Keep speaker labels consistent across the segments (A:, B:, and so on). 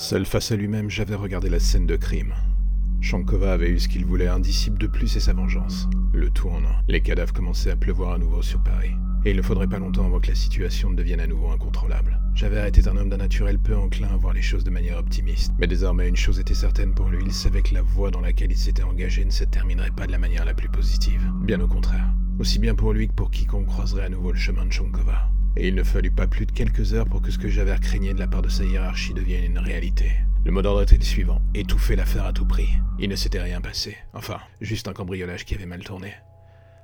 A: Seul face à lui-même, j'avais regardé la scène de crime. Shankova avait eu ce qu'il voulait, un disciple de plus et sa vengeance. Le tournant. Les cadavres commençaient à pleuvoir à nouveau sur Paris. Et il ne faudrait pas longtemps avant que la situation ne devienne à nouveau incontrôlable. J'avais arrêté un homme d'un naturel peu enclin à voir les choses de manière optimiste. Mais désormais, une chose était certaine pour lui, il savait que la voie dans laquelle il s'était engagé ne se terminerait pas de la manière la plus positive. Bien au contraire. Aussi bien pour lui que pour quiconque croiserait à nouveau le chemin de Shankova. Et il ne fallut pas plus de quelques heures pour que ce que j'avais craigné de la part de sa hiérarchie devienne une réalité. Le mot d'ordre était le suivant, étouffer l'affaire à tout prix. Il ne s'était rien passé. Enfin, juste un cambriolage qui avait mal tourné.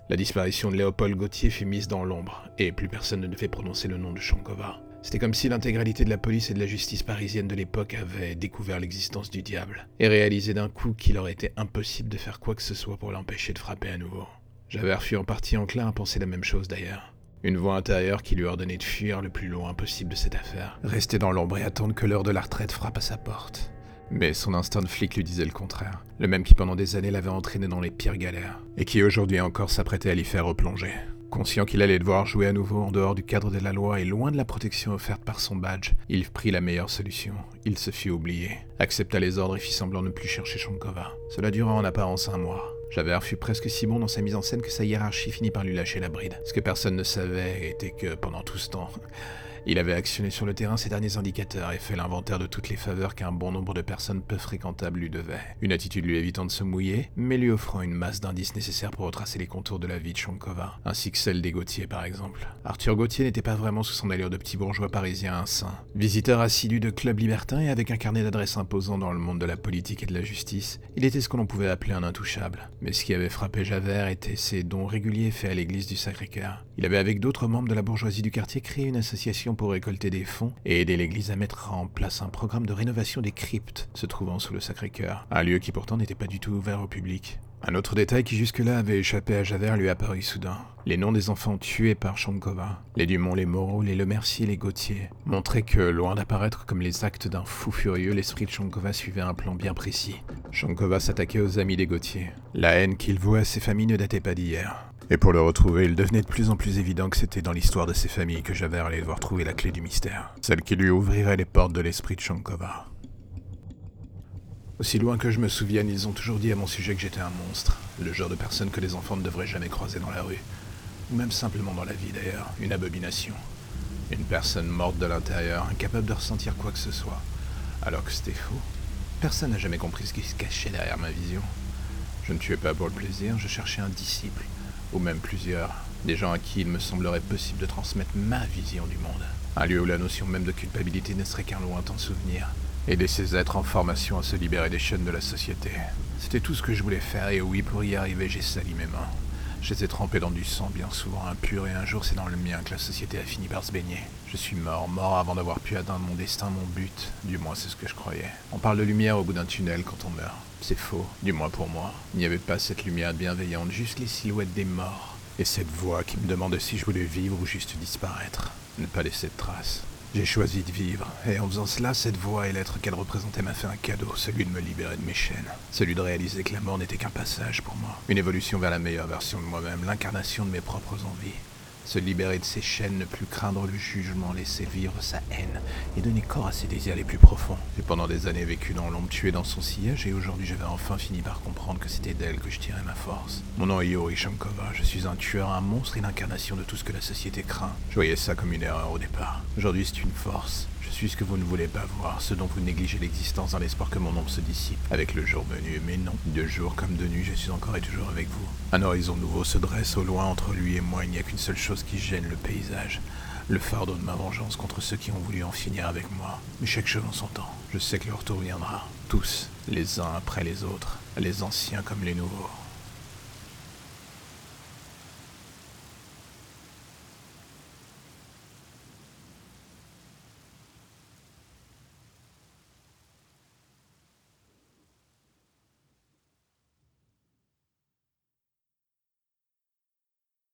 A: La disparition de Léopold Gauthier fut mise dans l'ombre, et plus personne ne devait prononcer le nom de Shankova. C'était comme si l'intégralité de la police et de la justice parisienne de l'époque avait découvert l'existence du diable, et réalisé d'un coup qu'il aurait été impossible de faire quoi que ce soit pour l'empêcher de frapper à nouveau. J'avais refui en partie enclin à penser la même chose d'ailleurs. Une voix intérieure qui lui ordonnait de fuir le plus loin possible de cette affaire, rester dans l'ombre et attendre que l'heure de la retraite frappe à sa porte. Mais son instinct de flic lui disait le contraire. Le même qui pendant des années l'avait entraîné dans les pires galères. Et qui aujourd'hui encore s'apprêtait à l'y faire replonger. Conscient qu'il allait devoir jouer à nouveau en dehors du cadre de la loi et loin de la protection offerte par son badge, il prit la meilleure solution. Il se fit oublier, accepta les ordres et fit semblant ne plus chercher Shankova. Cela dura en apparence un mois. Javert fut presque si bon dans sa mise en scène que sa hiérarchie finit par lui lâcher la bride. Ce que personne ne savait était que pendant tout ce temps, il avait actionné sur le terrain ses derniers indicateurs et fait l'inventaire de toutes les faveurs qu'un bon nombre de personnes peu fréquentables lui devaient. Une attitude lui évitant de se mouiller, mais lui offrant une masse d'indices nécessaires pour retracer les contours de la vie de Shankova, ainsi que celle des Gauthier par exemple. Arthur Gauthier n'était pas vraiment sous son allure de petit bourgeois parisien saint. Visiteur assidu de clubs libertins et avec un carnet d'adresses imposant dans le monde de la politique et de la justice, il était ce que l'on pouvait appeler un intouchable. Mais ce qui avait frappé Javert était ses dons réguliers faits à l'église du Sacré-Cœur. Il avait avec d'autres membres de la bourgeoisie du quartier créé une association pour récolter des fonds et aider l'Église à mettre en place un programme de rénovation des cryptes se trouvant sous le Sacré-Cœur, un lieu qui pourtant n'était pas du tout ouvert au public. Un autre détail qui jusque-là avait échappé à Javert lui apparut soudain. Les noms des enfants tués par Shankova, les Dumont, les Moreau, les Lemercier, les Gauthier, montraient que, loin d'apparaître comme les actes d'un fou furieux, l'esprit de Shankova suivait un plan bien précis. Shankova s'attaquait aux amis des Gauthier. La haine qu'il vouait à ses familles ne datait pas d'hier. Et pour le retrouver, il devenait de plus en plus évident que c'était dans l'histoire de ces familles que Javert allait devoir trouver la clé du mystère. Celle qui lui ouvrirait les portes de l'esprit de Shankova. Aussi loin que je me souvienne, ils ont toujours dit à mon sujet que j'étais un monstre, le genre de personne que les enfants ne devraient jamais croiser dans la rue, ou même simplement dans la vie d'ailleurs, une abomination. Une personne morte de l'intérieur, incapable de ressentir quoi que ce soit, alors que c'était faux. Personne n'a jamais compris ce qui se cachait derrière ma vision. Je ne tuais pas pour le plaisir, je cherchais un disciple, ou même plusieurs, des gens à qui il me semblerait possible de transmettre ma vision du monde. Un lieu où la notion même de culpabilité ne serait qu'un lointain souvenir. Aider ces êtres en formation à se libérer des chaînes de la société. C'était tout ce que je voulais faire et oui, pour y arriver, j'ai sali mes mains. Je les ai dans du sang bien souvent impur et un jour c'est dans le mien que la société a fini par se baigner. Je suis mort, mort avant d'avoir pu atteindre mon destin, mon but. Du moins c'est ce que je croyais. On parle de lumière au bout d'un tunnel quand on meurt. C'est faux, du moins pour moi. Il n'y avait pas cette lumière bienveillante, juste les silhouettes des morts. Et cette voix qui me demandait si je voulais vivre ou juste disparaître. Ne pas laisser de traces. J'ai choisi de vivre, et en faisant cela, cette voix et l'être qu'elle représentait m'a fait un cadeau, celui de me libérer de mes chaînes, celui de réaliser que la mort n'était qu'un passage pour moi, une évolution vers la meilleure version de moi-même, l'incarnation de mes propres envies. Se libérer de ses chaînes, ne plus craindre le jugement, laisser vivre sa haine et donner corps à ses désirs les plus profonds. J'ai pendant des années vécu dans l'ombre, tué dans son sillage et aujourd'hui j'avais enfin fini par comprendre que c'était d'elle que je tirais ma force. Mon nom est Yuri Shankova, je suis un tueur, un monstre et l'incarnation de tout ce que la société craint. Je voyais ça comme une erreur au départ. Aujourd'hui c'est une force. Je suis ce que vous ne voulez pas voir, ce dont vous négligez l'existence dans l'espoir que mon ombre se dissipe avec le jour venu. Mais non, de jour comme de nuit, je suis encore et toujours avec vous. Un horizon nouveau se dresse au loin entre lui et moi. Il n'y a qu'une seule chose qui gêne le paysage. Le fardeau de ma vengeance contre ceux qui ont voulu en finir avec moi. Mais chaque chose en son temps. Je sais que leur tour viendra. Tous, les uns après les autres, les anciens comme les nouveaux.